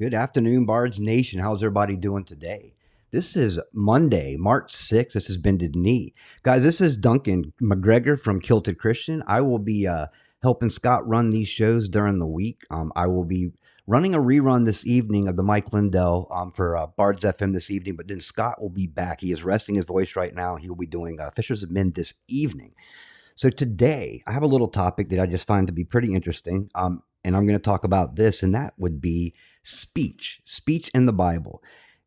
Good afternoon, Bards Nation. How's everybody doing today? This is Monday, March 6th. This is Bended Knee. Guys, this is Duncan McGregor from Kilted Christian. I will be uh, helping Scott run these shows during the week. Um, I will be running a rerun this evening of the Mike Lindell um, for uh, Bards FM this evening, but then Scott will be back. He is resting his voice right now. He will be doing uh, Fishers of Men this evening. So today, I have a little topic that I just find to be pretty interesting. Um, and I'm going to talk about this, and that would be speech, speech in the Bible.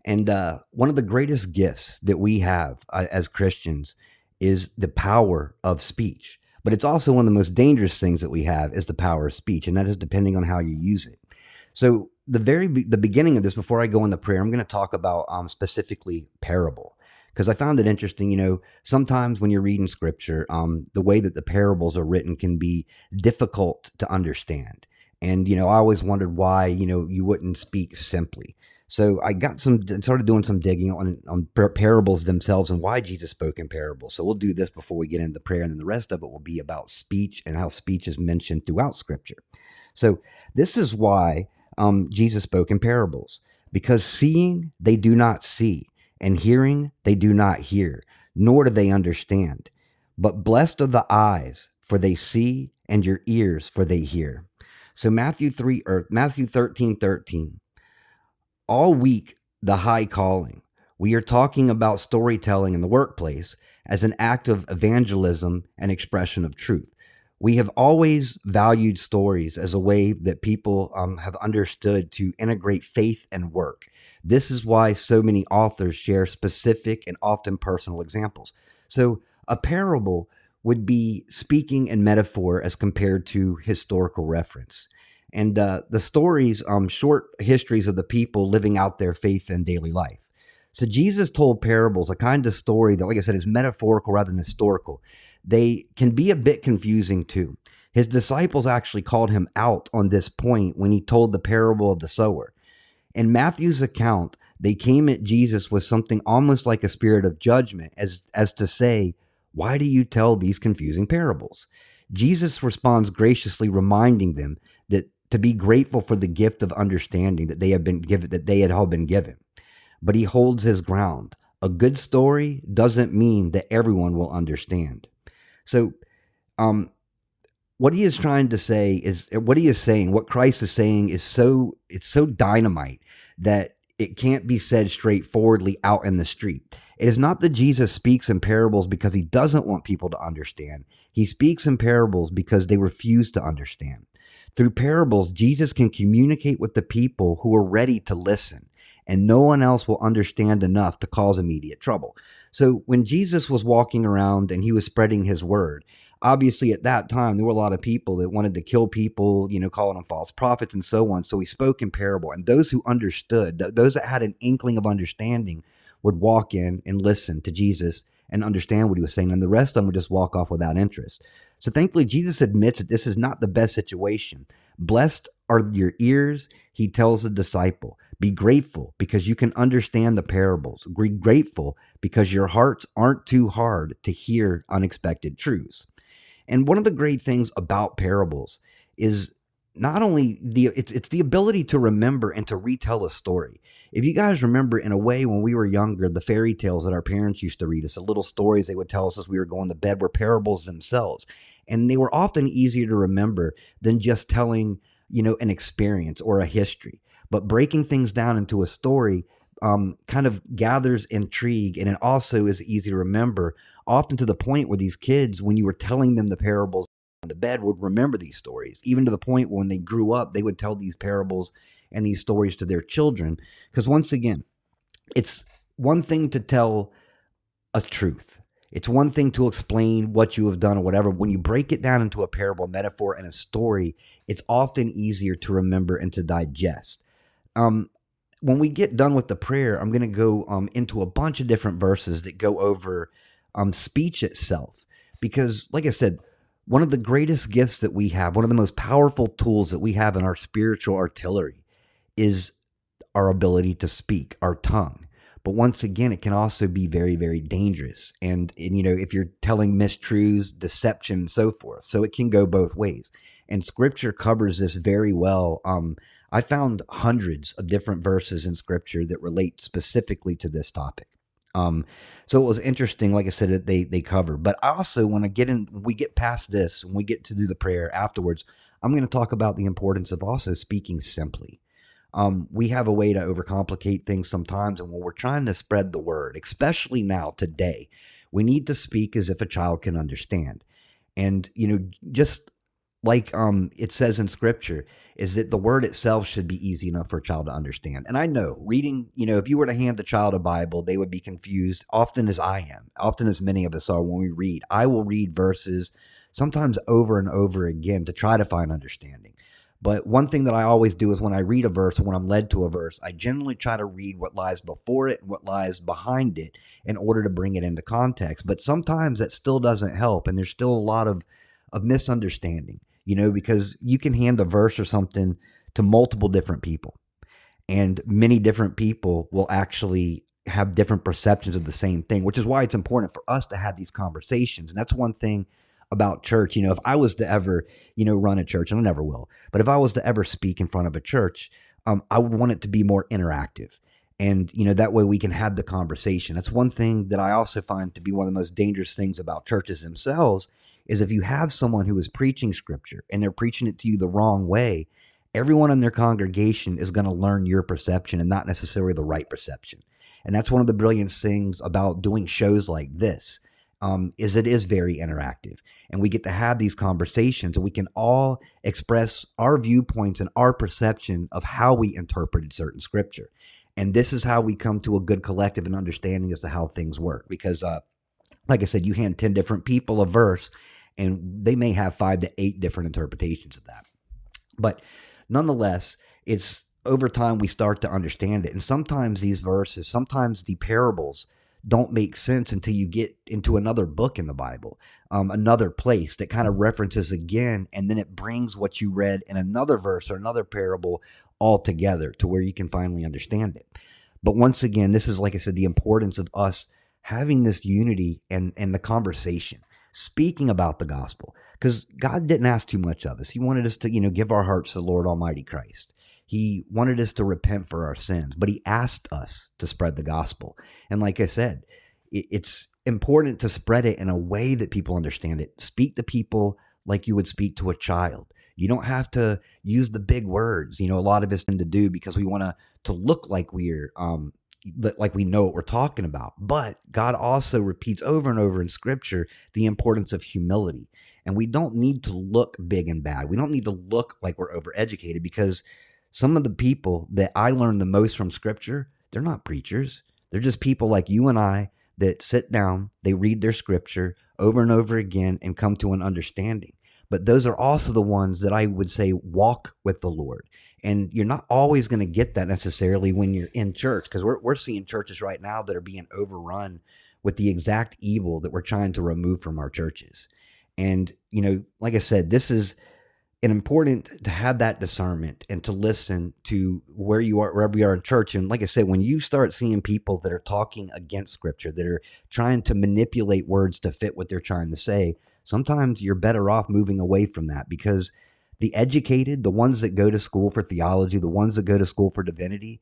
And uh, one of the greatest gifts that we have uh, as Christians is the power of speech. But it's also one of the most dangerous things that we have is the power of speech, and that is depending on how you use it. So the very be- the beginning of this, before I go into prayer, I'm going to talk about um, specifically parable because I found it interesting. You know, sometimes when you're reading scripture, um, the way that the parables are written can be difficult to understand. And you know, I always wondered why you know you wouldn't speak simply. So I got some started doing some digging on on parables themselves and why Jesus spoke in parables. So we'll do this before we get into prayer, and then the rest of it will be about speech and how speech is mentioned throughout Scripture. So this is why um, Jesus spoke in parables because seeing they do not see, and hearing they do not hear, nor do they understand. But blessed are the eyes, for they see, and your ears, for they hear. So Matthew 3 or Matthew 13, 13. All week, the high calling. We are talking about storytelling in the workplace as an act of evangelism and expression of truth. We have always valued stories as a way that people um, have understood to integrate faith and work. This is why so many authors share specific and often personal examples. So, a parable would be speaking in metaphor as compared to historical reference. And uh, the stories, um, short histories of the people living out their faith in daily life. So Jesus told parables, a kind of story that, like I said, is metaphorical rather than historical. They can be a bit confusing too. His disciples actually called him out on this point when he told the parable of the sower. In Matthew's account, they came at Jesus with something almost like a spirit of judgment, as, as to say, why do you tell these confusing parables? Jesus responds graciously, reminding them that to be grateful for the gift of understanding that they have been given, that they had all been given. But he holds his ground. A good story doesn't mean that everyone will understand. So, um, what he is trying to say is what he is saying, what Christ is saying is so it's so dynamite that it can't be said straightforwardly out in the street. It is not that Jesus speaks in parables because he doesn't want people to understand. He speaks in parables because they refuse to understand. Through parables, Jesus can communicate with the people who are ready to listen, and no one else will understand enough to cause immediate trouble. So when Jesus was walking around and he was spreading his word, obviously at that time there were a lot of people that wanted to kill people you know calling them false prophets and so on so he spoke in parable and those who understood those that had an inkling of understanding would walk in and listen to Jesus and understand what he was saying, and the rest of them would just walk off without interest. So thankfully, Jesus admits that this is not the best situation. Blessed are your ears, he tells the disciple. Be grateful because you can understand the parables. Be grateful because your hearts aren't too hard to hear unexpected truths. And one of the great things about parables is not only the it's it's the ability to remember and to retell a story. If you guys remember in a way when we were younger, the fairy tales that our parents used to read us, the little stories they would tell us as we were going to bed were parables themselves. And they were often easier to remember than just telling, you know, an experience or a history. But breaking things down into a story um, kind of gathers intrigue and it also is easy to remember, often to the point where these kids, when you were telling them the parables the bed would remember these stories, even to the point when they grew up, they would tell these parables and these stories to their children. Because once again, it's one thing to tell a truth. It's one thing to explain what you have done or whatever. When you break it down into a parable, metaphor, and a story, it's often easier to remember and to digest. Um, when we get done with the prayer, I'm going to go um, into a bunch of different verses that go over um, speech itself. Because, like I said, one of the greatest gifts that we have, one of the most powerful tools that we have in our spiritual artillery is our ability to speak, our tongue. But once again, it can also be very, very dangerous. And, and you know, if you're telling mistruths, deception, and so forth. So it can go both ways. And scripture covers this very well. Um, I found hundreds of different verses in scripture that relate specifically to this topic. Um, so it was interesting, like I said, that they they cover. But also when I get in, we get past this, and we get to do the prayer afterwards, I'm going to talk about the importance of also speaking simply. Um, we have a way to overcomplicate things sometimes, and when we're trying to spread the word, especially now today, we need to speak as if a child can understand. And you know, just like um, it says in scripture, is that the word itself should be easy enough for a child to understand. And I know reading, you know, if you were to hand the child a Bible, they would be confused, often as I am, often as many of us are when we read. I will read verses sometimes over and over again to try to find understanding. But one thing that I always do is when I read a verse, when I'm led to a verse, I generally try to read what lies before it and what lies behind it in order to bring it into context. But sometimes that still doesn't help, and there's still a lot of, of misunderstanding you know, because you can hand a verse or something to multiple different people, and many different people will actually have different perceptions of the same thing, which is why it's important for us to have these conversations. And that's one thing about church. You know, if I was to ever, you know, run a church, and I never will, but if I was to ever speak in front of a church, um, I would want it to be more interactive. And, you know, that way we can have the conversation. That's one thing that I also find to be one of the most dangerous things about churches themselves is if you have someone who is preaching scripture and they're preaching it to you the wrong way, everyone in their congregation is going to learn your perception and not necessarily the right perception. And that's one of the brilliant things about doing shows like this. Um, is it is very interactive and we get to have these conversations and we can all express our viewpoints and our perception of how we interpreted certain scripture and this is how we come to a good collective and understanding as to how things work because uh, like i said you hand 10 different people a verse and they may have five to eight different interpretations of that. But nonetheless, it's over time we start to understand it. And sometimes these verses, sometimes the parables don't make sense until you get into another book in the Bible, um, another place that kind of references again, and then it brings what you read in another verse or another parable all together to where you can finally understand it. But once again, this is like I said, the importance of us having this unity and and the conversation speaking about the gospel because God didn't ask too much of us. He wanted us to, you know, give our hearts to the Lord Almighty Christ. He wanted us to repent for our sins, but he asked us to spread the gospel. And like I said, it's important to spread it in a way that people understand it. Speak to people like you would speak to a child. You don't have to use the big words. You know, a lot of us tend to do because we want to to look like we're um, like we know what we're talking about. But God also repeats over and over in scripture the importance of humility. And we don't need to look big and bad. We don't need to look like we're overeducated because some of the people that I learned the most from scripture, they're not preachers. They're just people like you and I that sit down, they read their scripture over and over again and come to an understanding. But those are also the ones that I would say walk with the Lord. And you're not always going to get that necessarily when you're in church because we're, we're seeing churches right now that are being overrun with the exact evil that we're trying to remove from our churches. And, you know, like I said, this is an important to have that discernment and to listen to where you are, wherever you are in church. And like I said, when you start seeing people that are talking against scripture, that are trying to manipulate words to fit what they're trying to say, sometimes you're better off moving away from that because the educated, the ones that go to school for theology, the ones that go to school for divinity,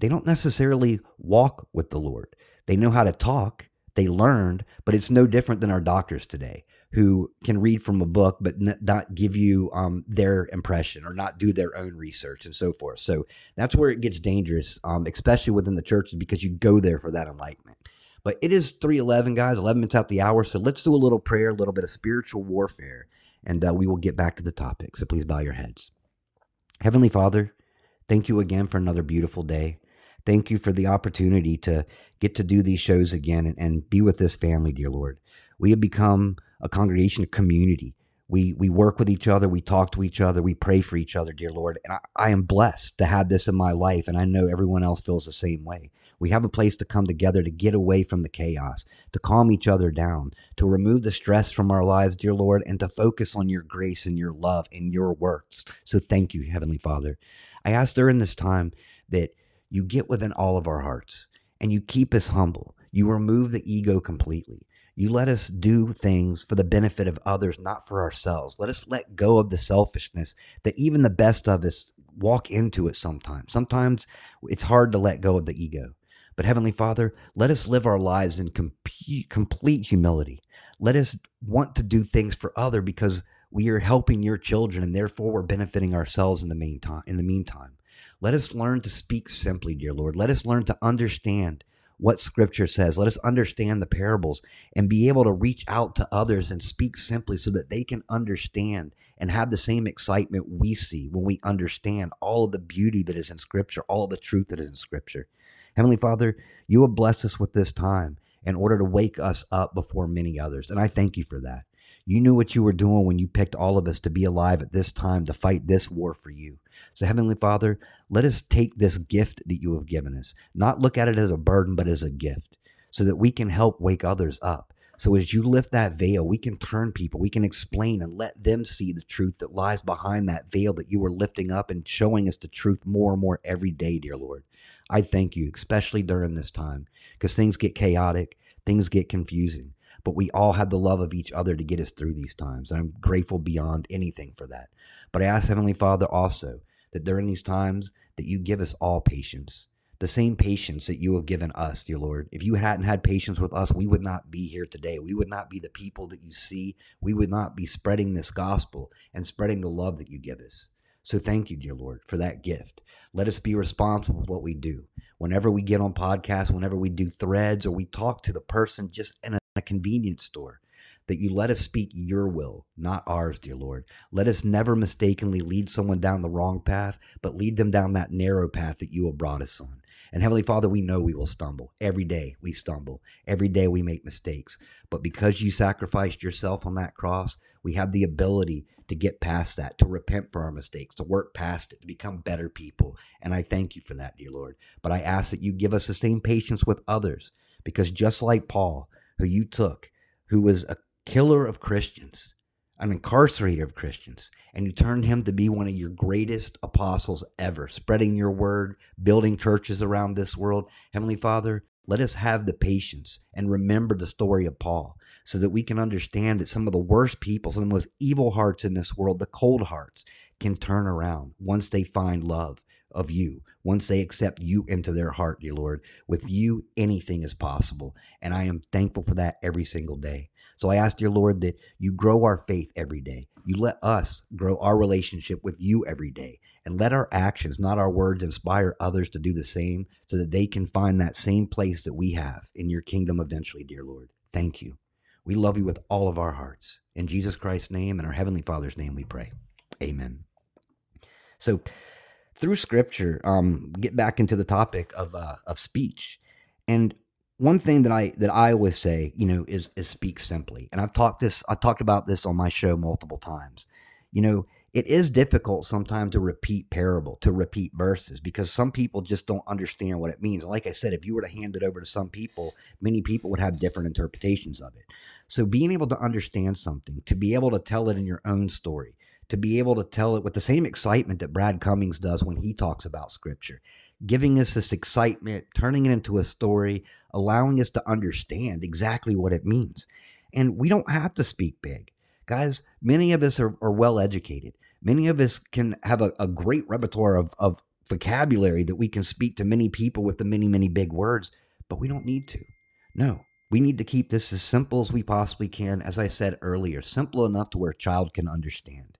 they don't necessarily walk with the Lord. They know how to talk, they learned, but it's no different than our doctors today who can read from a book but not give you um, their impression or not do their own research and so forth. So that's where it gets dangerous, um, especially within the churches because you go there for that enlightenment. But it is 311, guys, 11 minutes out the hour. So let's do a little prayer, a little bit of spiritual warfare and uh, we will get back to the topic. So please bow your heads. Heavenly Father, thank you again for another beautiful day. Thank you for the opportunity to get to do these shows again and, and be with this family, dear Lord. We have become a congregation, a community. We we work with each other, we talk to each other, we pray for each other, dear Lord. And I, I am blessed to have this in my life, and I know everyone else feels the same way. We have a place to come together to get away from the chaos, to calm each other down, to remove the stress from our lives, dear Lord, and to focus on your grace and your love and your works. So thank you, Heavenly Father. I ask during this time that you get within all of our hearts and you keep us humble. You remove the ego completely. You let us do things for the benefit of others, not for ourselves. Let us let go of the selfishness that even the best of us walk into it sometimes. Sometimes it's hard to let go of the ego. But Heavenly Father, let us live our lives in complete humility. Let us want to do things for other because we are helping your children and therefore we're benefiting ourselves in the meantime in the meantime. Let us learn to speak simply, dear Lord. Let us learn to understand what scripture says. Let us understand the parables and be able to reach out to others and speak simply so that they can understand and have the same excitement we see when we understand all of the beauty that is in scripture, all of the truth that is in scripture. Heavenly Father, you have blessed us with this time in order to wake us up before many others. And I thank you for that. You knew what you were doing when you picked all of us to be alive at this time to fight this war for you. So, Heavenly Father, let us take this gift that you have given us, not look at it as a burden, but as a gift, so that we can help wake others up. So, as you lift that veil, we can turn people, we can explain and let them see the truth that lies behind that veil that you are lifting up and showing us the truth more and more every day, dear Lord. I thank you, especially during this time, because things get chaotic, things get confusing but we all had the love of each other to get us through these times. And I'm grateful beyond anything for that. But I ask Heavenly Father also that during these times that you give us all patience, the same patience that you have given us, dear Lord. If you hadn't had patience with us, we would not be here today. We would not be the people that you see. We would not be spreading this gospel and spreading the love that you give us. So thank you, dear Lord, for that gift. Let us be responsible for what we do. Whenever we get on podcasts, whenever we do threads, or we talk to the person just in a, a convenience store, that you let us speak your will, not ours, dear Lord. Let us never mistakenly lead someone down the wrong path, but lead them down that narrow path that you have brought us on. And Heavenly Father, we know we will stumble. Every day we stumble. Every day we make mistakes. But because you sacrificed yourself on that cross, we have the ability to get past that, to repent for our mistakes, to work past it, to become better people. And I thank you for that, dear Lord. But I ask that you give us the same patience with others, because just like Paul, who you took, who was a killer of Christians, an incarcerator of Christians, and you turned him to be one of your greatest apostles ever, spreading your word, building churches around this world. Heavenly Father, let us have the patience and remember the story of Paul so that we can understand that some of the worst people, some of the most evil hearts in this world, the cold hearts, can turn around once they find love of you, once they accept you into their heart, dear Lord. With you, anything is possible. And I am thankful for that every single day. So I ask, dear Lord, that you grow our faith every day. You let us grow our relationship with you every day. And let our actions, not our words, inspire others to do the same so that they can find that same place that we have in your kingdom eventually, dear Lord. Thank you. We love you with all of our hearts. In Jesus Christ's name and our Heavenly Father's name we pray. Amen. So, through Scripture, um, get back into the topic of uh, of speech, and one thing that I that I always say, you know, is is speak simply. And I've talked this I've talked about this on my show multiple times. You know, it is difficult sometimes to repeat parable, to repeat verses because some people just don't understand what it means. Like I said, if you were to hand it over to some people, many people would have different interpretations of it. So being able to understand something, to be able to tell it in your own story, to be able to tell it with the same excitement that Brad Cummings does when he talks about scripture, giving us this excitement, turning it into a story, allowing us to understand exactly what it means. And we don't have to speak big. Guys, many of us are, are well educated. Many of us can have a, a great repertoire of, of vocabulary that we can speak to many people with the many, many big words, but we don't need to. No, we need to keep this as simple as we possibly can. As I said earlier, simple enough to where a child can understand.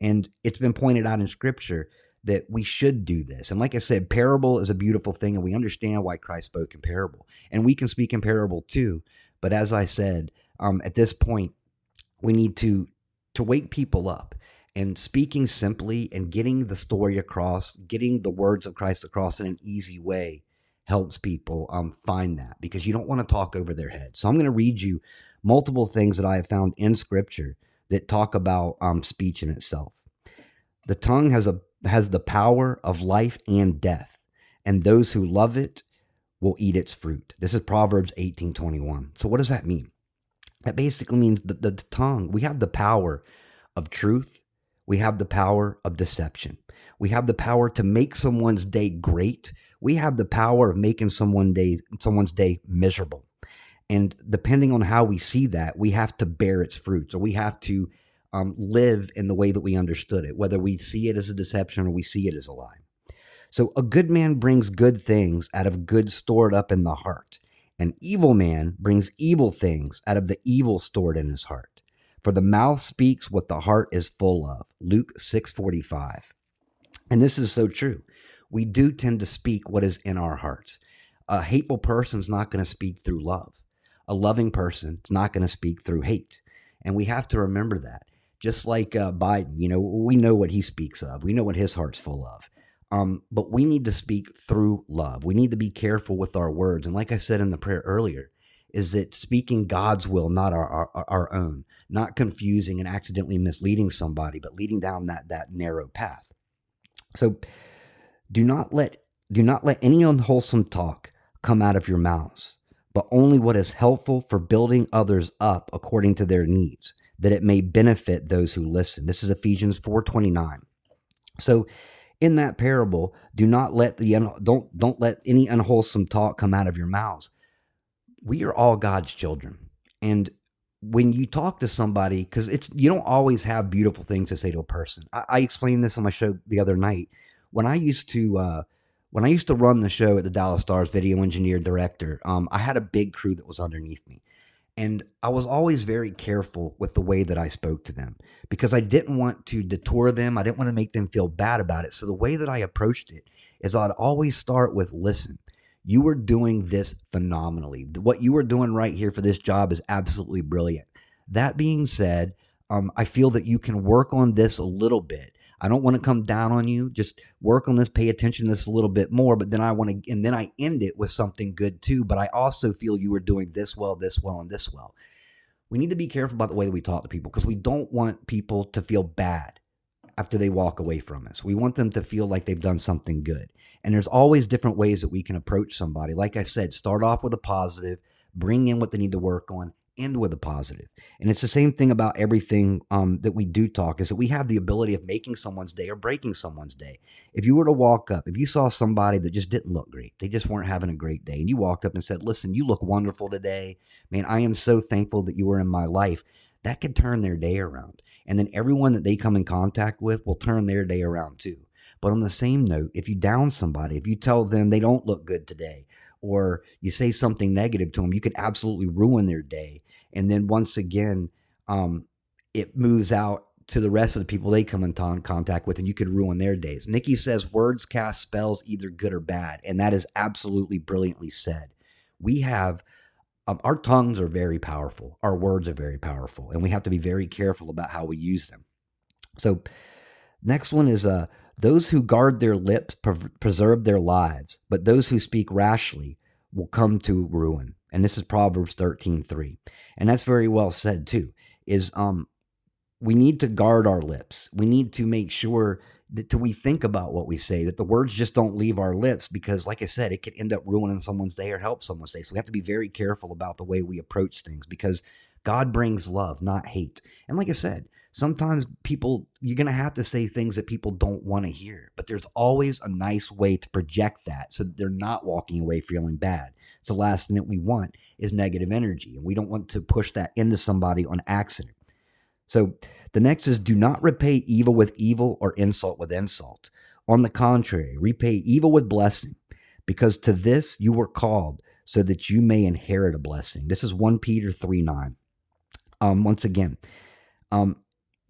And it's been pointed out in scripture that we should do this. And like I said, parable is a beautiful thing, and we understand why Christ spoke in parable. And we can speak in parable too. But as I said, um, at this point, we need to to wake people up and speaking simply and getting the story across, getting the words of Christ across in an easy way helps people um, find that because you don't want to talk over their head. So I'm going to read you multiple things that I have found in Scripture that talk about um, speech in itself. The tongue has a has the power of life and death, and those who love it will eat its fruit. This is Proverbs 18:21. So what does that mean? That basically means the, the tongue, we have the power of truth, we have the power of deception. We have the power to make someone's day great. We have the power of making someone day someone's day miserable. And depending on how we see that, we have to bear its fruits or we have to um, live in the way that we understood it, whether we see it as a deception or we see it as a lie. So a good man brings good things out of good stored up in the heart. An evil man brings evil things out of the evil stored in his heart. For the mouth speaks what the heart is full of. Luke 6:45. And this is so true. We do tend to speak what is in our hearts. A hateful person's not going to speak through love. A loving person is not going to speak through hate. And we have to remember that. Just like uh, Biden, you know, we know what he speaks of. We know what his heart's full of. Um, but we need to speak through love. We need to be careful with our words. And like I said in the prayer earlier, is that speaking God's will, not our, our, our own, not confusing and accidentally misleading somebody, but leading down that that narrow path. So do not let do not let any unwholesome talk come out of your mouths, but only what is helpful for building others up according to their needs, that it may benefit those who listen. This is Ephesians 4:29. So in that parable, do not let the don't don't let any unwholesome talk come out of your mouths. We are all God's children, and when you talk to somebody, because it's you don't always have beautiful things to say to a person. I, I explained this on my show the other night when I used to uh, when I used to run the show at the Dallas Stars, video engineer director. Um, I had a big crew that was underneath me, and I was always very careful with the way that I spoke to them because I didn't want to detour them. I didn't want to make them feel bad about it. So the way that I approached it is I'd always start with listen, you are doing this phenomenally. What you are doing right here for this job is absolutely brilliant. That being said, um, I feel that you can work on this a little bit. I don't want to come down on you. Just work on this, pay attention to this a little bit more. But then I want to, and then I end it with something good too. But I also feel you were doing this well, this well, and this well. We need to be careful about the way that we talk to people because we don't want people to feel bad after they walk away from us. We want them to feel like they've done something good. And there's always different ways that we can approach somebody. Like I said, start off with a positive, bring in what they need to work on, end with a positive. And it's the same thing about everything um, that we do talk is that we have the ability of making someone's day or breaking someone's day. If you were to walk up, if you saw somebody that just didn't look great, they just weren't having a great day, and you walked up and said, Listen, you look wonderful today. Man, I am so thankful that you were in my life. That could turn their day around. And then everyone that they come in contact with will turn their day around too. But on the same note, if you down somebody, if you tell them they don't look good today, or you say something negative to them, you could absolutely ruin their day. And then once again um, it moves out to the rest of the people they come in contact with and you could ruin their days. Nikki says words cast spells either good or bad and that is absolutely brilliantly said. We have um, our tongues are very powerful. Our words are very powerful and we have to be very careful about how we use them. So next one is uh those who guard their lips preserve their lives but those who speak rashly will come to ruin and this is Proverbs 13 3. And that's very well said too. Is um we need to guard our lips. We need to make sure that we think about what we say, that the words just don't leave our lips because, like I said, it could end up ruining someone's day or help someone's day. So we have to be very careful about the way we approach things because God brings love, not hate. And like I said, sometimes people, you're going to have to say things that people don't want to hear, but there's always a nice way to project that so that they're not walking away feeling bad. So the last thing that we want is negative energy, and we don't want to push that into somebody on accident. So the next is do not repay evil with evil or insult with insult. On the contrary, repay evil with blessing, because to this you were called, so that you may inherit a blessing. This is 1 Peter 3 9. Um, once again, um,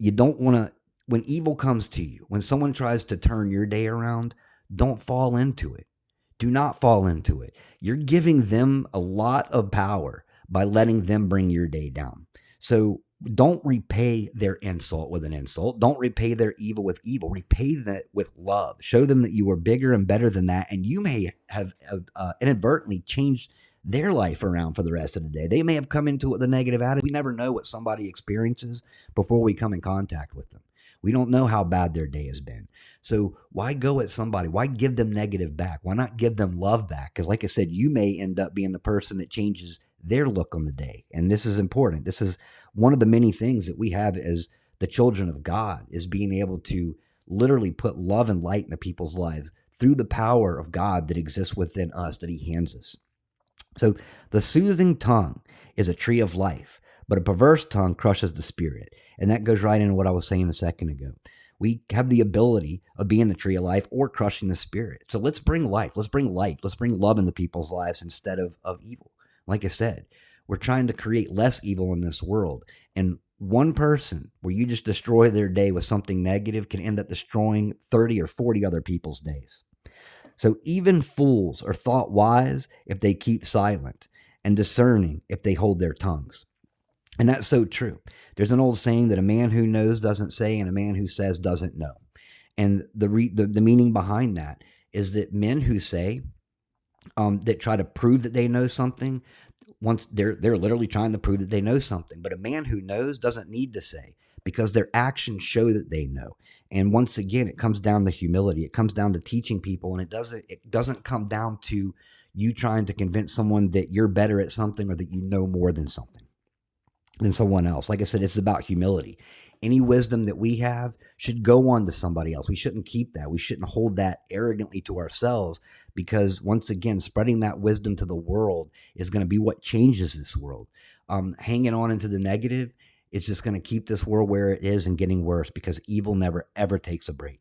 you don't want to, when evil comes to you, when someone tries to turn your day around, don't fall into it. Do not fall into it. You're giving them a lot of power by letting them bring your day down. So don't repay their insult with an insult. Don't repay their evil with evil. Repay that with love. Show them that you are bigger and better than that. And you may have uh, inadvertently changed their life around for the rest of the day. They may have come into it with a negative attitude. We never know what somebody experiences before we come in contact with them. We don't know how bad their day has been. So why go at somebody? Why give them negative back? Why not give them love back? Because, like I said, you may end up being the person that changes their look on the day. And this is important. This is one of the many things that we have as the children of God is being able to literally put love and light into people's lives through the power of God that exists within us that He hands us. So the soothing tongue is a tree of life, but a perverse tongue crushes the spirit. And that goes right into what I was saying a second ago. We have the ability of being the tree of life or crushing the spirit. So let's bring life. Let's bring light. Let's bring love into people's lives instead of, of evil. Like I said, we're trying to create less evil in this world. And one person where you just destroy their day with something negative can end up destroying 30 or 40 other people's days. So even fools are thought wise if they keep silent, and discerning if they hold their tongues. And that's so true. There's an old saying that a man who knows doesn't say, and a man who says doesn't know. And the re- the, the meaning behind that is that men who say um, that try to prove that they know something, once they're they're literally trying to prove that they know something. But a man who knows doesn't need to say because their actions show that they know. And once again, it comes down to humility. It comes down to teaching people, and it doesn't it doesn't come down to you trying to convince someone that you're better at something or that you know more than something than someone else. Like I said, it's about humility. Any wisdom that we have should go on to somebody else. We shouldn't keep that. We shouldn't hold that arrogantly to ourselves because, once again, spreading that wisdom to the world is going to be what changes this world. Um, hanging on into the negative is just going to keep this world where it is and getting worse because evil never, ever takes a break.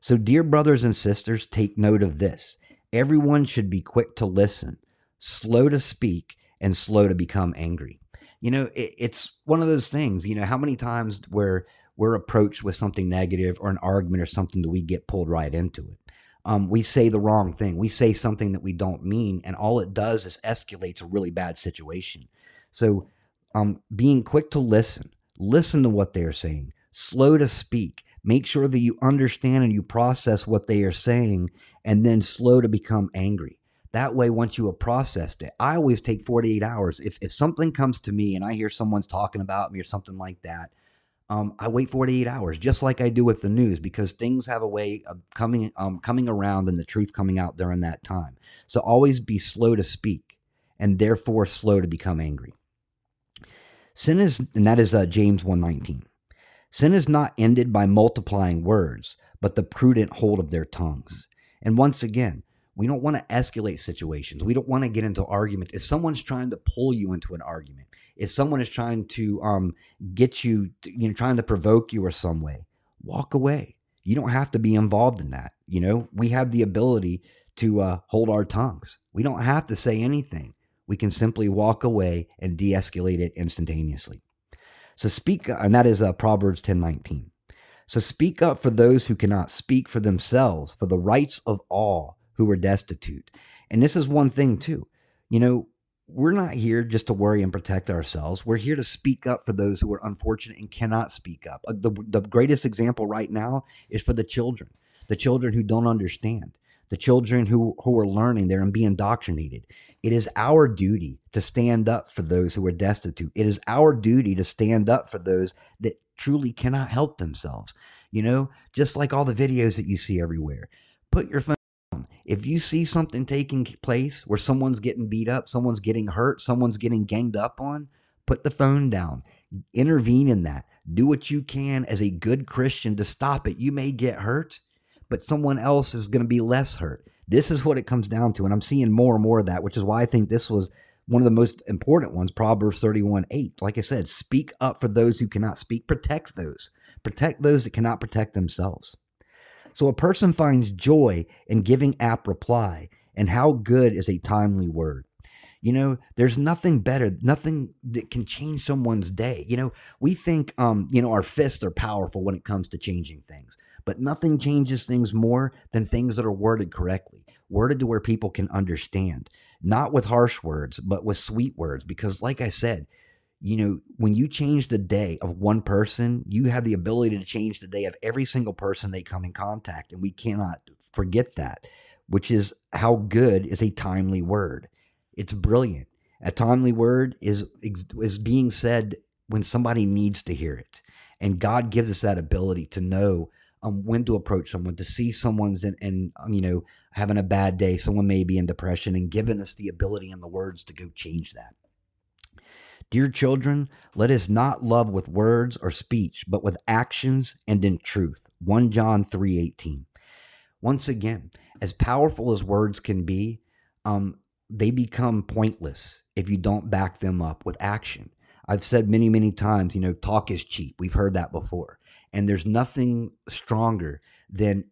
So, dear brothers and sisters, take note of this. Everyone should be quick to listen, slow to speak, and slow to become angry. You know, it, it's one of those things, you know, how many times where we're approached with something negative or an argument or something that we get pulled right into it. Um, we say the wrong thing. We say something that we don't mean, and all it does is escalates a really bad situation. So, um, being quick to listen, listen to what they're saying, slow to speak, make sure that you understand and you process what they are saying, and then slow to become angry. That way, once you have processed it, I always take 48 hours. If, if something comes to me and I hear someone's talking about me or something like that, um, I wait 48 hours, just like I do with the news, because things have a way of coming um, coming around and the truth coming out during that time. So always be slow to speak, and therefore slow to become angry. Sin is, and that is uh, James 119. Sin is not ended by multiplying words, but the prudent hold of their tongues. And once again, we don't want to escalate situations. We don't want to get into arguments. If someone's trying to pull you into an argument, if someone is trying to um, get you, you know, trying to provoke you or some way, walk away. You don't have to be involved in that. You know, we have the ability to uh, hold our tongues. We don't have to say anything. We can simply walk away and de-escalate it instantaneously. So speak, and that is uh, Proverbs ten nineteen. So speak up for those who cannot speak for themselves, for the rights of all who are destitute. And this is one thing, too. You know, we're not here just to worry and protect ourselves. We're here to speak up for those who are unfortunate and cannot speak up. Uh, the, the greatest example right now is for the children, the children who don't understand, the children who, who are learning there and being indoctrinated. It is our duty to stand up for those who are destitute. It is our duty to stand up for those that truly cannot help themselves. You know, just like all the videos that you see everywhere. Put your phone down. if you see something taking place where someone's getting beat up, someone's getting hurt, someone's getting ganged up on, put the phone down. Intervene in that. Do what you can as a good Christian to stop it. You may get hurt, but someone else is going to be less hurt. This is what it comes down to. And I'm seeing more and more of that, which is why I think this was one of the most important ones Proverbs 31 8. Like I said, speak up for those who cannot speak, protect those, protect those that cannot protect themselves. So a person finds joy in giving apt reply, and how good is a timely word? You know, there's nothing better, nothing that can change someone's day. You know, we think, um, you know, our fists are powerful when it comes to changing things, but nothing changes things more than things that are worded correctly, worded to where people can understand, not with harsh words, but with sweet words. Because, like I said, you know, when you change the day of one person, you have the ability to change the day of every single person they come in contact. And we cannot forget that, which is how good is a timely word. It's brilliant. A timely word is is being said when somebody needs to hear it. And God gives us that ability to know um, when to approach someone, to see someone's and um, you know having a bad day, someone may be in depression, and giving us the ability and the words to go change that. Dear children, let us not love with words or speech, but with actions and in truth. 1 John 3:18. Once again, as powerful as words can be, um, they become pointless if you don't back them up with action. I've said many, many times, you know, talk is cheap. We've heard that before. And there's nothing stronger than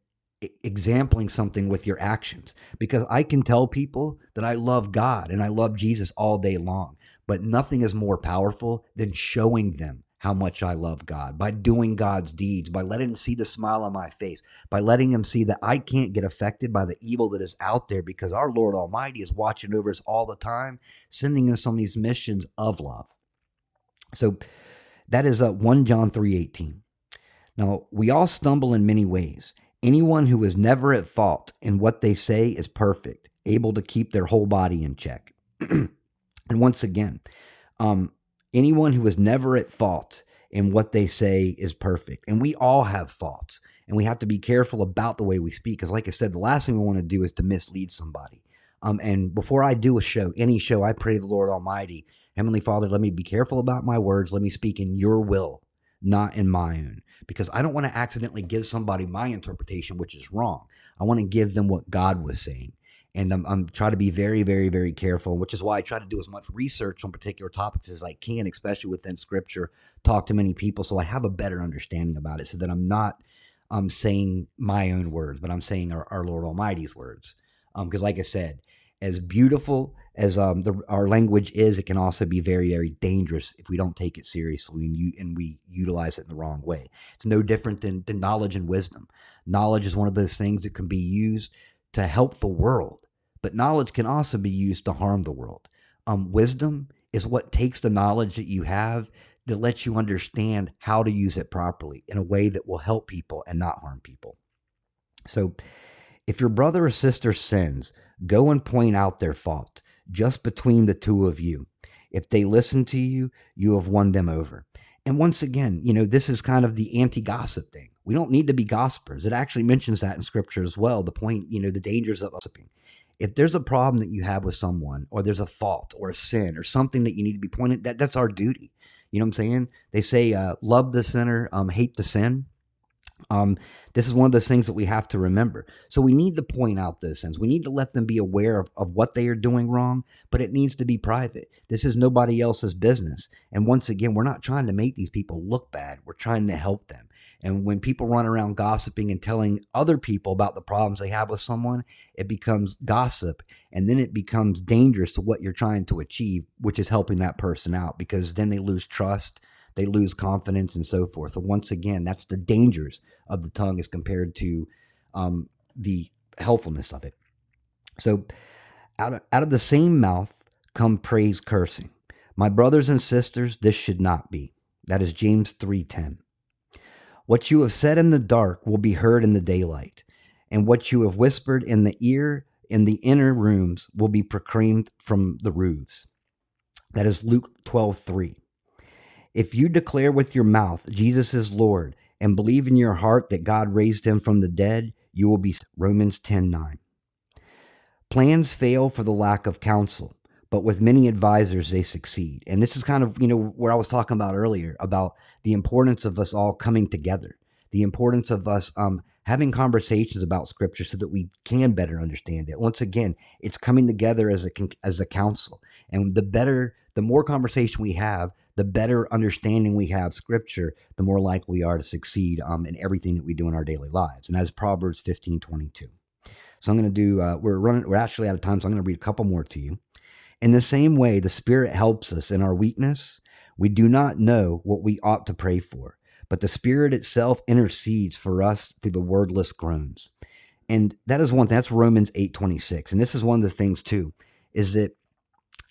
exempling something with your actions because I can tell people that I love God and I love Jesus all day long, but nothing is more powerful than showing them how much I love God by doing God's deeds, by letting them see the smile on my face, by letting them see that I can't get affected by the evil that is out there because our Lord Almighty is watching over us all the time, sending us on these missions of love. So that is uh, 1 John 3:18. Now, we all stumble in many ways. Anyone who is never at fault in what they say is perfect, able to keep their whole body in check. and once again, um, anyone who is never at fault in what they say is perfect. And we all have faults, and we have to be careful about the way we speak. Because, like I said, the last thing we want to do is to mislead somebody. Um, and before I do a show, any show, I pray the Lord Almighty, Heavenly Father, let me be careful about my words. Let me speak in your will, not in my own because I don't want to accidentally give somebody my interpretation, which is wrong. I want to give them what God was saying. And I'm, I'm trying to be very, very, very careful, which is why I try to do as much research on particular topics as I can, especially within scripture, talk to many people so I have a better understanding about it so that I'm not um, saying my own words, but I'm saying our, our Lord Almighty's words. Because, um, like I said, as beautiful as um, the, our language is, it can also be very, very dangerous if we don't take it seriously and, you, and we utilize it in the wrong way. It's no different than, than knowledge and wisdom. Knowledge is one of those things that can be used to help the world, but knowledge can also be used to harm the world. Um, wisdom is what takes the knowledge that you have to let you understand how to use it properly in a way that will help people and not harm people. So, if your brother or sister sins, go and point out their fault just between the two of you. If they listen to you, you have won them over. And once again, you know, this is kind of the anti gossip thing. We don't need to be gossipers. It actually mentions that in scripture as well. The point, you know, the dangers of gossiping. If there's a problem that you have with someone, or there's a fault or a sin or something that you need to be pointed, that that's our duty. You know what I'm saying? They say, uh, love the sinner, um, hate the sin. Um, this is one of those things that we have to remember. So we need to point out those things. We need to let them be aware of, of what they are doing wrong, but it needs to be private. This is nobody else's business. And once again, we're not trying to make these people look bad. We're trying to help them. And when people run around gossiping and telling other people about the problems they have with someone, it becomes gossip. And then it becomes dangerous to what you're trying to achieve, which is helping that person out because then they lose trust they lose confidence and so forth. So once again, that's the dangers of the tongue as compared to um, the helpfulness of it. So out of, out of the same mouth come praise cursing. My brothers and sisters, this should not be. That is James 3:10. What you have said in the dark will be heard in the daylight, and what you have whispered in the ear in the inner rooms will be proclaimed from the roofs. That is Luke 12:3. If you declare with your mouth Jesus is Lord and believe in your heart that God raised him from the dead, you will be Romans 10:9. Plans fail for the lack of counsel, but with many advisors they succeed. And this is kind of, you know, where I was talking about earlier about the importance of us all coming together, the importance of us um, having conversations about scripture so that we can better understand it. Once again, it's coming together as a as a council. And the better the more conversation we have, the better understanding we have scripture, the more likely we are to succeed um, in everything that we do in our daily lives. And that's Proverbs 15 22. So I'm going to do, uh, we're running, we're actually out of time, so I'm going to read a couple more to you. In the same way, the Spirit helps us in our weakness. We do not know what we ought to pray for, but the Spirit itself intercedes for us through the wordless groans. And that is one that's Romans 8 26. And this is one of the things, too, is that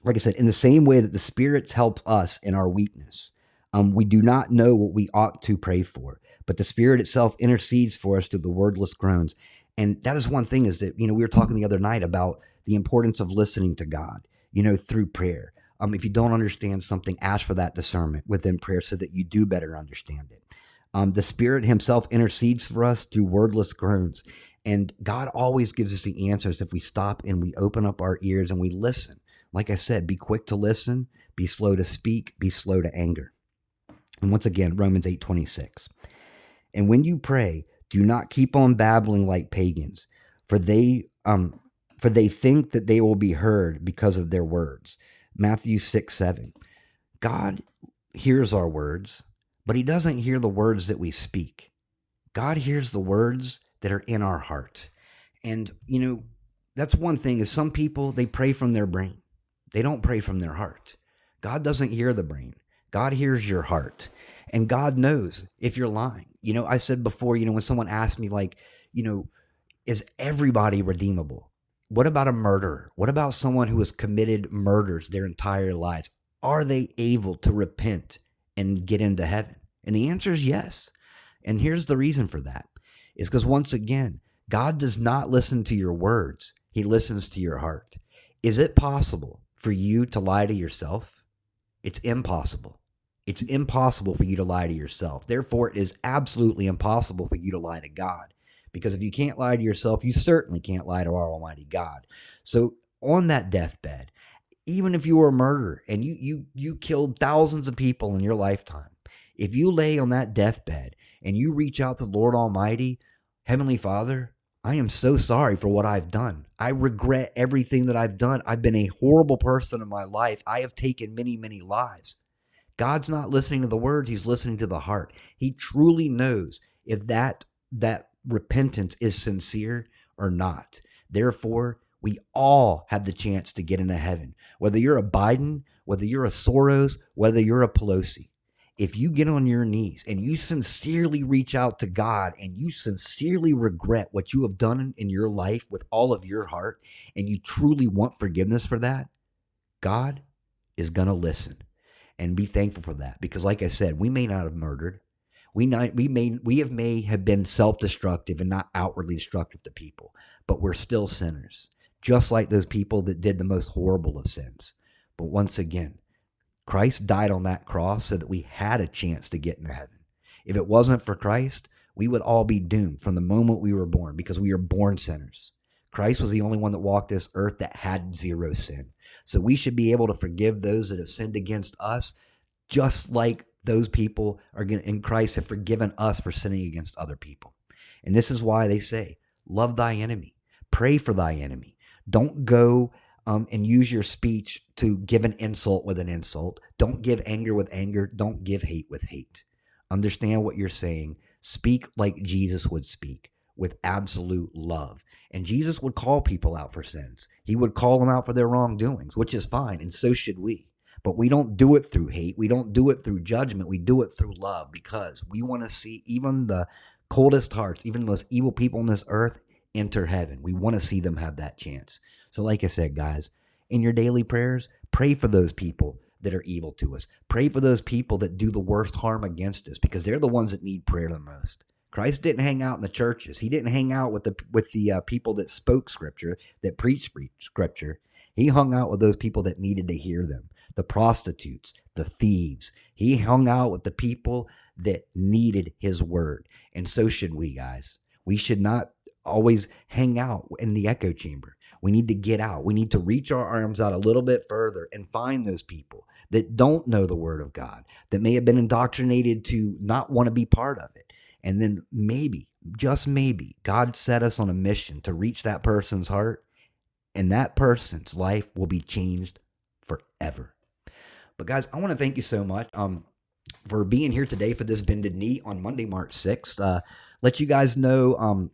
like I said, in the same way that the spirits help us in our weakness, um, we do not know what we ought to pray for, but the Spirit itself intercedes for us through the wordless groans. And that is one thing is that, you know, we were talking the other night about the importance of listening to God, you know, through prayer. Um, if you don't understand something, ask for that discernment within prayer so that you do better understand it. Um, the Spirit Himself intercedes for us through wordless groans. And God always gives us the answers if we stop and we open up our ears and we listen. Like I said, be quick to listen, be slow to speak, be slow to anger. And once again, Romans 8:26. And when you pray, do not keep on babbling like pagans, for they um for they think that they will be heard because of their words. Matthew 6, 7. God hears our words, but he doesn't hear the words that we speak. God hears the words that are in our heart. And, you know, that's one thing is some people they pray from their brain. They don't pray from their heart. God doesn't hear the brain. God hears your heart. And God knows if you're lying. You know, I said before, you know, when someone asked me like, you know, is everybody redeemable? What about a murderer? What about someone who has committed murders their entire lives? Are they able to repent and get into heaven? And the answer is yes. And here's the reason for that is because once again, God does not listen to your words, He listens to your heart. Is it possible for you to lie to yourself? It's impossible. It's impossible for you to lie to yourself. Therefore, it is absolutely impossible for you to lie to God. Because if you can't lie to yourself, you certainly can't lie to our Almighty God. So, on that deathbed, even if you were a murderer and you you you killed thousands of people in your lifetime, if you lay on that deathbed and you reach out to the Lord Almighty, Heavenly Father, I am so sorry for what I've done. I regret everything that I've done. I've been a horrible person in my life. I have taken many, many lives. God's not listening to the words, he's listening to the heart. He truly knows if that that repentance is sincere or not. Therefore, we all have the chance to get into heaven. Whether you're a Biden, whether you're a Soros, whether you're a Pelosi if you get on your knees and you sincerely reach out to God and you sincerely regret what you have done in your life with all of your heart and you truly want forgiveness for that, God is going to listen and be thankful for that because like I said, we may not have murdered. We not, we may we have may have been self-destructive and not outwardly destructive to people, but we're still sinners, just like those people that did the most horrible of sins. But once again, Christ died on that cross so that we had a chance to get into heaven. If it wasn't for Christ, we would all be doomed from the moment we were born because we are born sinners. Christ was the only one that walked this earth that had zero sin. So we should be able to forgive those that have sinned against us, just like those people are in Christ have forgiven us for sinning against other people. And this is why they say, Love thy enemy, pray for thy enemy. Don't go um, and use your speech to give an insult with an insult. Don't give anger with anger. Don't give hate with hate. Understand what you're saying. Speak like Jesus would speak with absolute love. And Jesus would call people out for sins. He would call them out for their wrongdoings, which is fine, and so should we. But we don't do it through hate. We don't do it through judgment. We do it through love because we want to see even the coldest hearts, even the most evil people on this earth enter heaven. We want to see them have that chance. So, like I said, guys, in your daily prayers, pray for those people that are evil to us. Pray for those people that do the worst harm against us because they're the ones that need prayer the most. Christ didn't hang out in the churches. He didn't hang out with the with the uh, people that spoke scripture, that preached scripture. He hung out with those people that needed to hear them, the prostitutes, the thieves. He hung out with the people that needed his word. And so should we, guys. We should not always hang out in the echo chamber. We need to get out. We need to reach our arms out a little bit further and find those people that don't know the word of God, that may have been indoctrinated to not want to be part of it. And then maybe, just maybe, God set us on a mission to reach that person's heart, and that person's life will be changed forever. But guys, I want to thank you so much um, for being here today for this bended knee on Monday, March 6th. Uh, let you guys know um,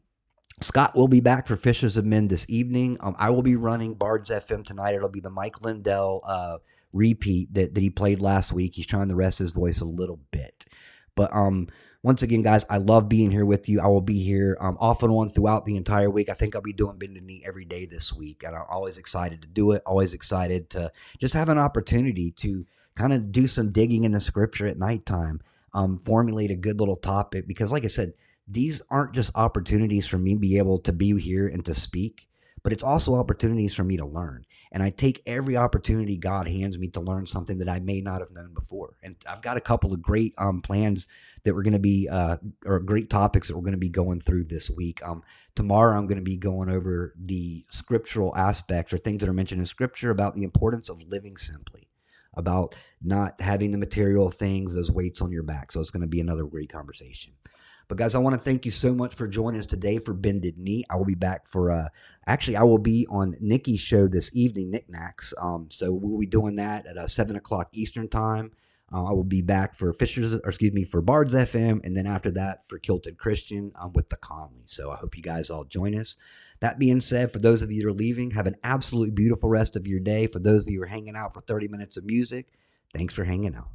Scott will be back for Fishers of Men this evening. Um, I will be running Bards FM tonight. It'll be the Mike Lindell uh, repeat that, that he played last week. He's trying to rest his voice a little bit. But um, once again, guys, I love being here with you. I will be here um, off and on throughout the entire week. I think I'll be doing Bend Knee every day this week. And I'm always excited to do it, always excited to just have an opportunity to kind of do some digging in the scripture at nighttime, um, formulate a good little topic. Because, like I said, these aren't just opportunities for me to be able to be here and to speak, but it's also opportunities for me to learn. And I take every opportunity God hands me to learn something that I may not have known before. And I've got a couple of great um, plans that we're going to be, uh, or great topics that we're going to be going through this week. Um, tomorrow, I'm going to be going over the scriptural aspects or things that are mentioned in Scripture about the importance of living simply about not having the material things, those weights on your back. So it's going to be another great conversation. But guys, I want to thank you so much for joining us today for Bended Knee. I will be back for uh actually I will be on Nikki's show this evening, Knickknacks. Um, so we'll be doing that at uh, seven o'clock Eastern time. Uh, I will be back for Fishers, or excuse me, for Bards FM, and then after that for Kilted Christian um, with the Conley. So I hope you guys all join us. That being said, for those of you that are leaving, have an absolutely beautiful rest of your day. For those of you who are hanging out for 30 minutes of music, thanks for hanging out.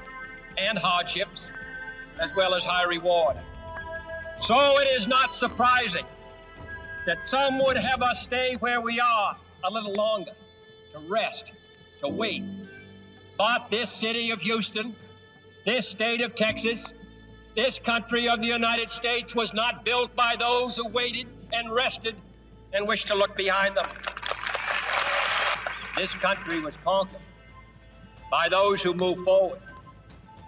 and hardships, as well as high reward. So it is not surprising that some would have us stay where we are a little longer, to rest, to wait. But this city of Houston, this state of Texas, this country of the United States was not built by those who waited and rested and wished to look behind them. This country was conquered by those who move forward,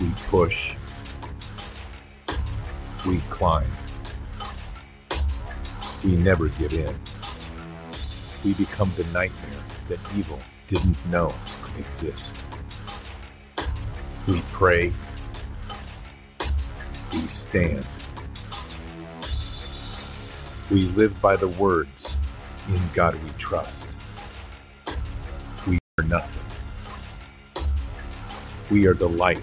We push. We climb. We never give in. We become the nightmare that evil didn't know could exist. We pray. We stand. We live by the words, In God we trust. We are nothing. We are the light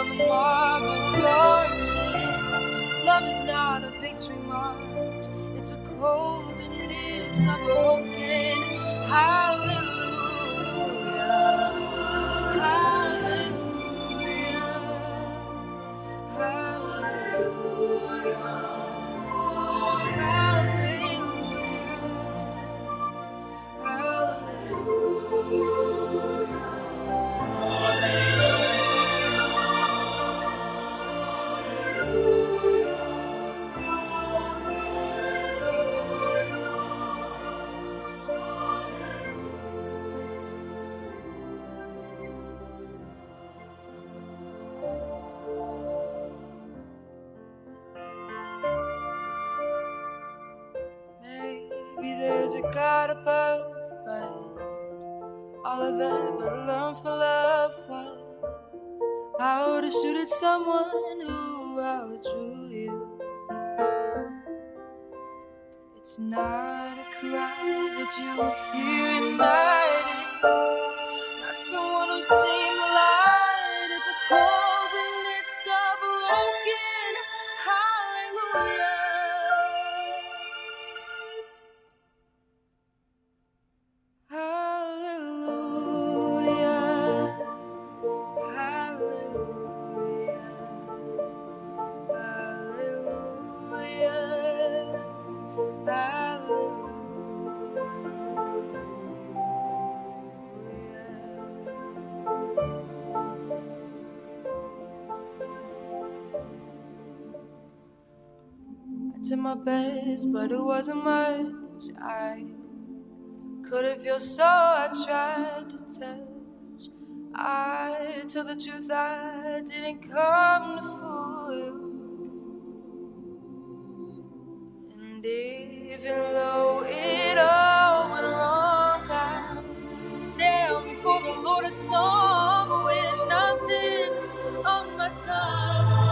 on the marble arch. Love is not a victory march. It's a cold and it's a bold. kisses, but it wasn't much. I couldn't feel so I tried to touch. I told the truth, I didn't come to fool you. And even though it all went wrong, I stand before the Lord a song with nothing on my tongue.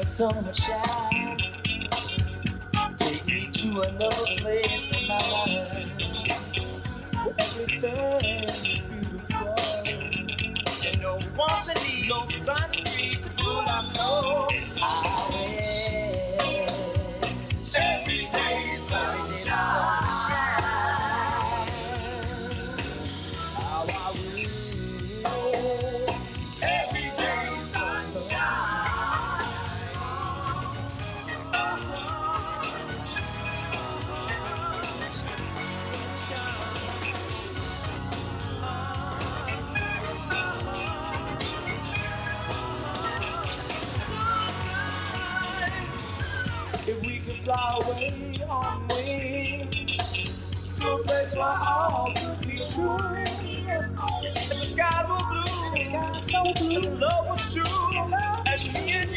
a summer child. Take me to another place in my life. Everything is beautiful. And no wants and needs, no sun, could rule our soul. way on to place where all could be true. The sky was blue, the sky so blue, love was true, as she and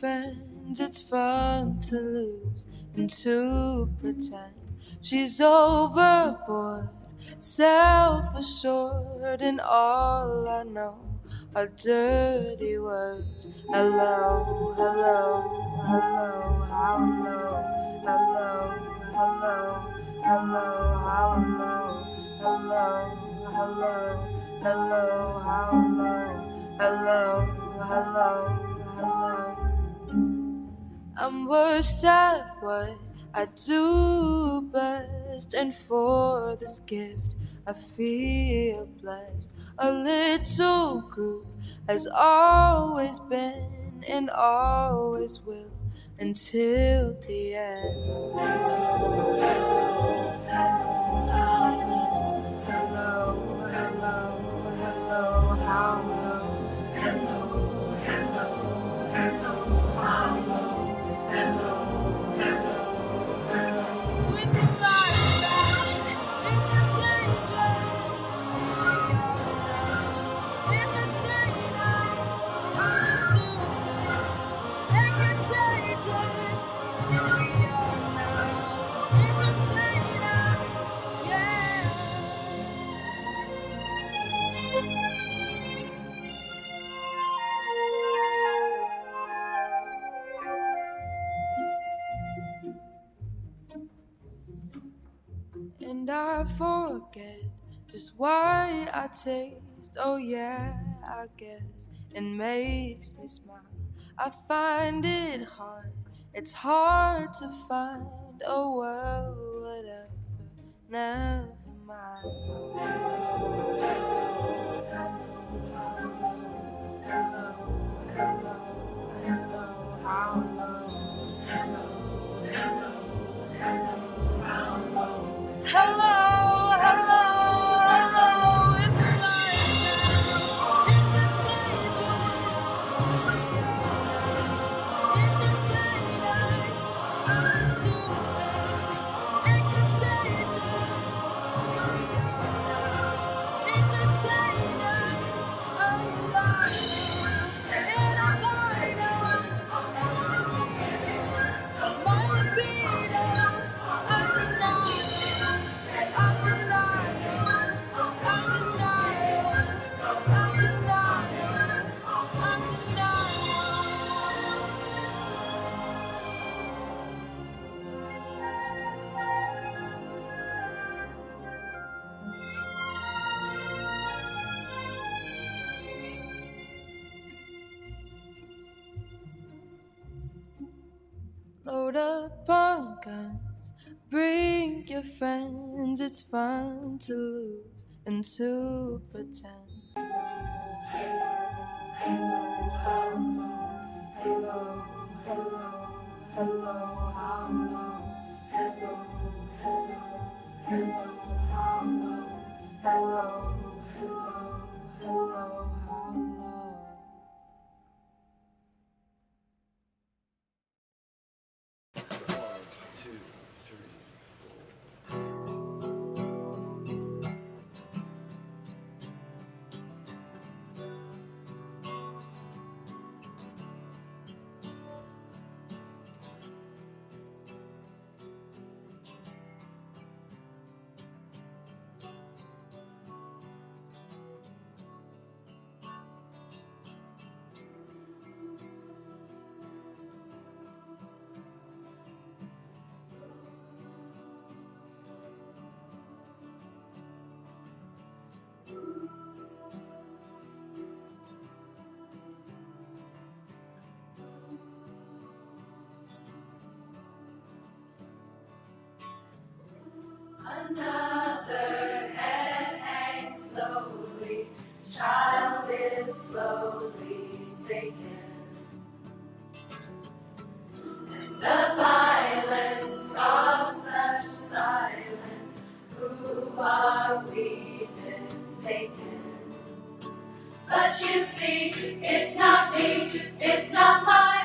friends, it's fun to lose and to pretend she's overboard, self assured, and all I know are dirty words. Hello, hello, hello, how low, hello, hello, hello, how low, hello, hello, hello, how low, hello, hello, hello. I'm worse at what I do best, and for this gift I feel blessed. A little group has always been and always will until the end. Hello, hello, hello, hello how low? And I forget just why I taste. Oh, yeah, I guess it makes me smile. I find it hard, it's hard to find. Oh, well, whatever, never mind. Hello, your friends. It's fun to lose and to pretend. Hello, hello, hello, how low? Hello, hello, hello, how low? Hello, hello, hello, how child is slowly taken. And the violence caused such silence. Who are we mistaken? But you see, it's not me, it's not my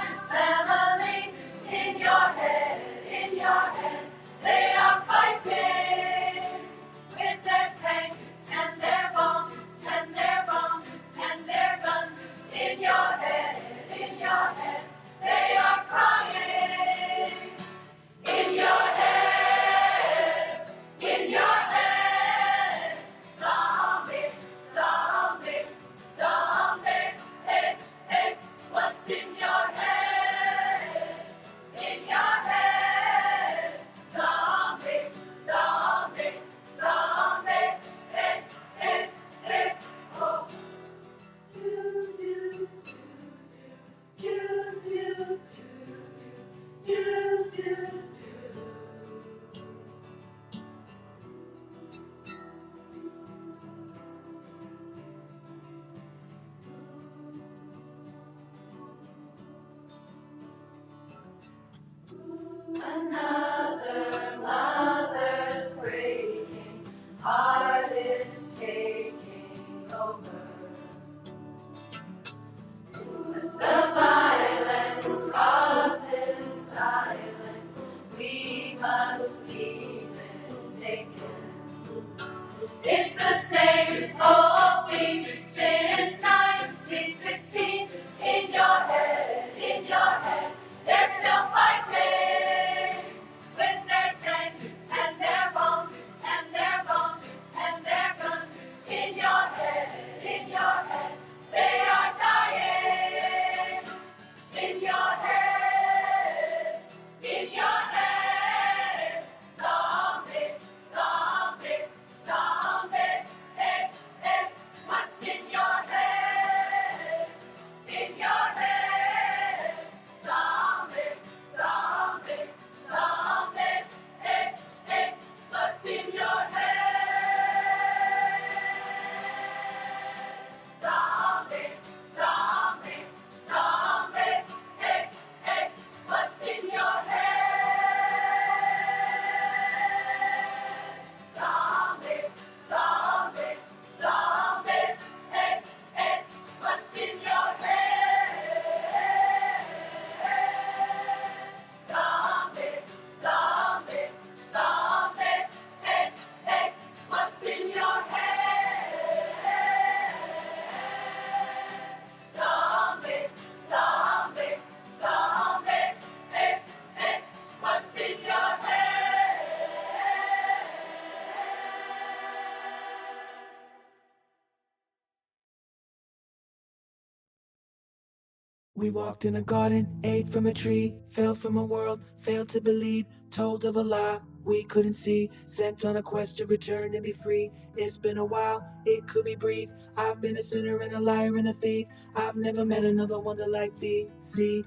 We walked in a garden, ate from a tree, fell from a world, failed to believe, told of a lie we couldn't see, sent on a quest to return and be free. It's been a while, it could be brief. I've been a sinner and a liar and a thief. I've never met another wonder like thee. See,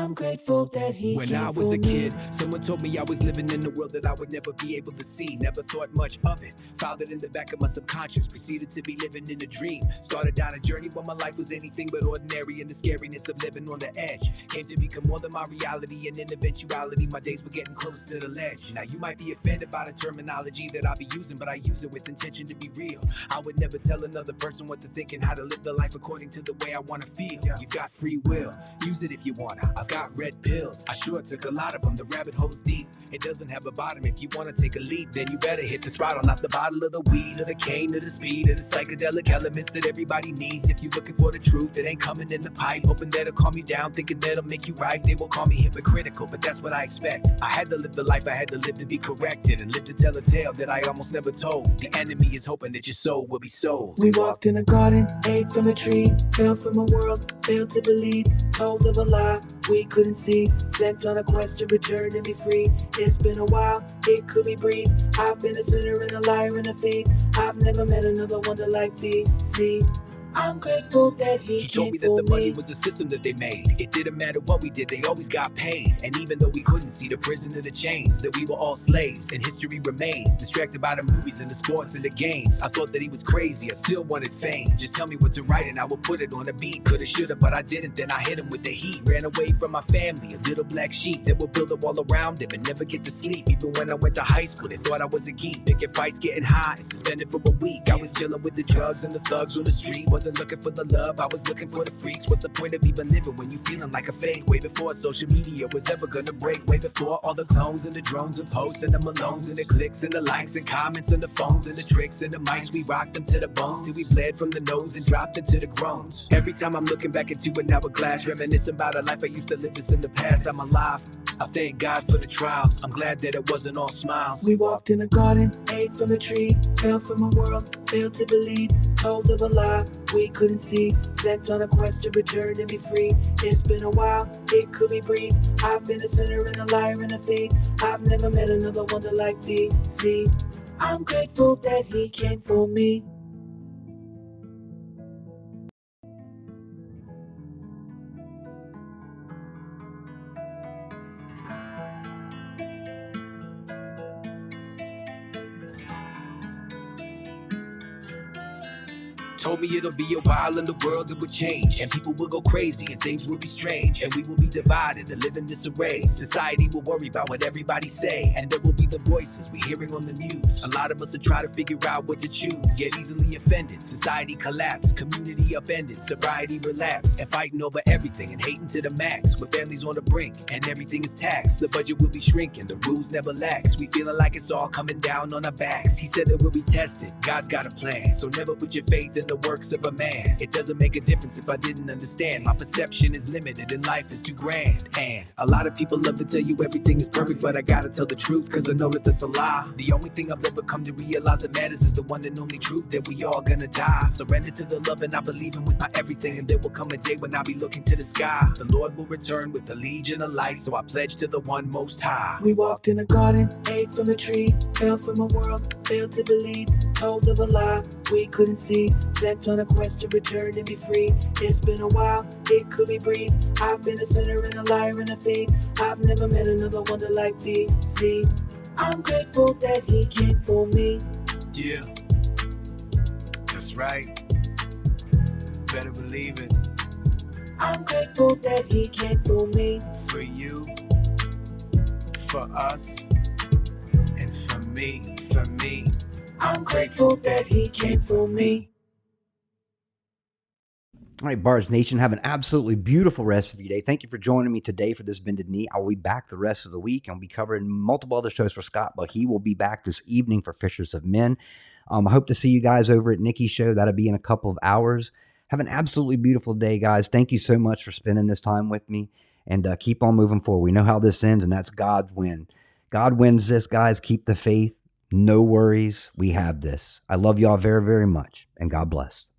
I'm grateful that he When I was a kid, someone told me I was living in a world that I would never be able to see. Never thought much of it. Filed it in the back of my subconscious. Proceeded to be living in a dream. Started down a journey where my life was anything but ordinary, and the scariness of living on the edge came to become more than my reality. And in eventuality, my days were getting close to the ledge. Now you might be offended by the terminology that I be using, but I use it with intention to be real. I would never tell another person what to think and how to live the life according to the way I wanna feel. You've got free will, use it if you wanna. I've got red pills. I sure took a lot of them. The rabbit hole's deep. It doesn't have a bottom. If you wanna take a leap, then you better hit the throttle, not the bottle of the weed or the cane or the speed or the psychedelic elements that everybody needs. If you're looking for the truth, it ain't coming in the pipe. Hoping that'll calm you down, thinking that'll make you right. They will call me hypocritical, but that's what I expect. I had to live the life I had to live to be corrected and live to tell a tale that I almost never told. The enemy is hoping that your soul will be sold. We walked in a garden, ate from a tree, fell from a world, failed to believe, told of a lie we couldn't see, sent on a quest to return and be free. It's been a while, it could be brief. I've been a sinner and a liar and a thief. I've never met another wonder like thee. See, I'm grateful that he, He told me that the money me. was a system that they made. It didn't matter what we did, they always got paid. And even though we couldn't see the prison of the chains, that we were all slaves, and history remains. Distracted by the movies and the sports and the games. I thought that he was crazy, I still wanted fame. Just tell me what to write and I will put it on a beat. Coulda, shoulda, but I didn't. Then I hit him with the heat. Ran away from my family, a little black sheep that would build a wall around them and never get to sleep. Even when I went to high school, they thought I was a geek. Picking fights, getting high, and suspended for a week. I was chilling with the drugs and the thugs on the street. Wasn't looking for the love, I was looking for the freaks. What's the point of even living when you feeling like a fake? Way before social media was ever gonna break. Way before all the clones and the drones and posts and the Malones and the clicks and the likes and comments and the phones and the tricks and the mics. We rocked them to the bones till we bled from the nose and dropped into the groans. Every time I'm looking back into an hourglass, reminiscing about a life I used to live this in the past. I'm alive. I thank God for the trials. I'm glad that it wasn't all smiles. We walked in a garden, ate from a tree, fell from a world, failed to believe, told of a lie we couldn't see, sent on a quest to return and be free. It's been a while, it could be brief. I've been a sinner and a liar and a thief. I've never met another wonder like thee. See, I'm grateful that he came for me. Told me it'll be a while and the world it would change. And people will go crazy and things will be strange. And we will be divided and live in disarray. Society will worry about what everybody say. And there will be the voices we hearing on the news. A lot of us will try to figure out what to choose. Get easily offended. Society collapse. Community upended. Sobriety relapse. And fighting over everything and hating to the max. With families on the brink and everything is taxed. The budget will be shrinking. The rules never lax. We feeling like it's all coming down on our backs. He said that we'll be tested. God's got a plan. So never put your faith in the works of a man. It doesn't make a difference if I didn't understand. My perception is limited and life is too grand. And a lot of people love to tell you everything is perfect, but I gotta tell the truth, cause I know that that's a lie. The only thing I've ever come to realize that matters is the one and only truth that we all gonna die. Surrender to the love and I believe in with my everything. And there will come a day when I'll be looking to the sky. The Lord will return with the legion of light, so I pledge to the one most high. We walked in a garden, ate from a tree, fell from a world, failed to believe, told of a lie we couldn't see, sent on a quest to return and be free. It's been a while, it could be brief. I've been a sinner and a liar and a thief. I've never met another wonder like thee. See, I'm grateful that he came for me. Yeah, that's right. Better believe it. I'm grateful that he came for me. For you, for us, and for me, for me. I'm grateful that he came for me. All right, Bards Nation, have an absolutely beautiful rest of your day. Thank you for joining me today for this Bended Knee. I'll be back the rest of the week. I'll be covering multiple other shows for Scott, but he will be back this evening for Fishers of Men. Um, I hope to see you guys over at Nikki's show. That'll be in a couple of hours. Have an absolutely beautiful day, guys. Thank you so much for spending this time with me and uh, keep on moving forward. We know how this ends, and that's God's win. God wins this, guys. Keep the faith. No worries. We have this. I love y'all very, very much, and God bless.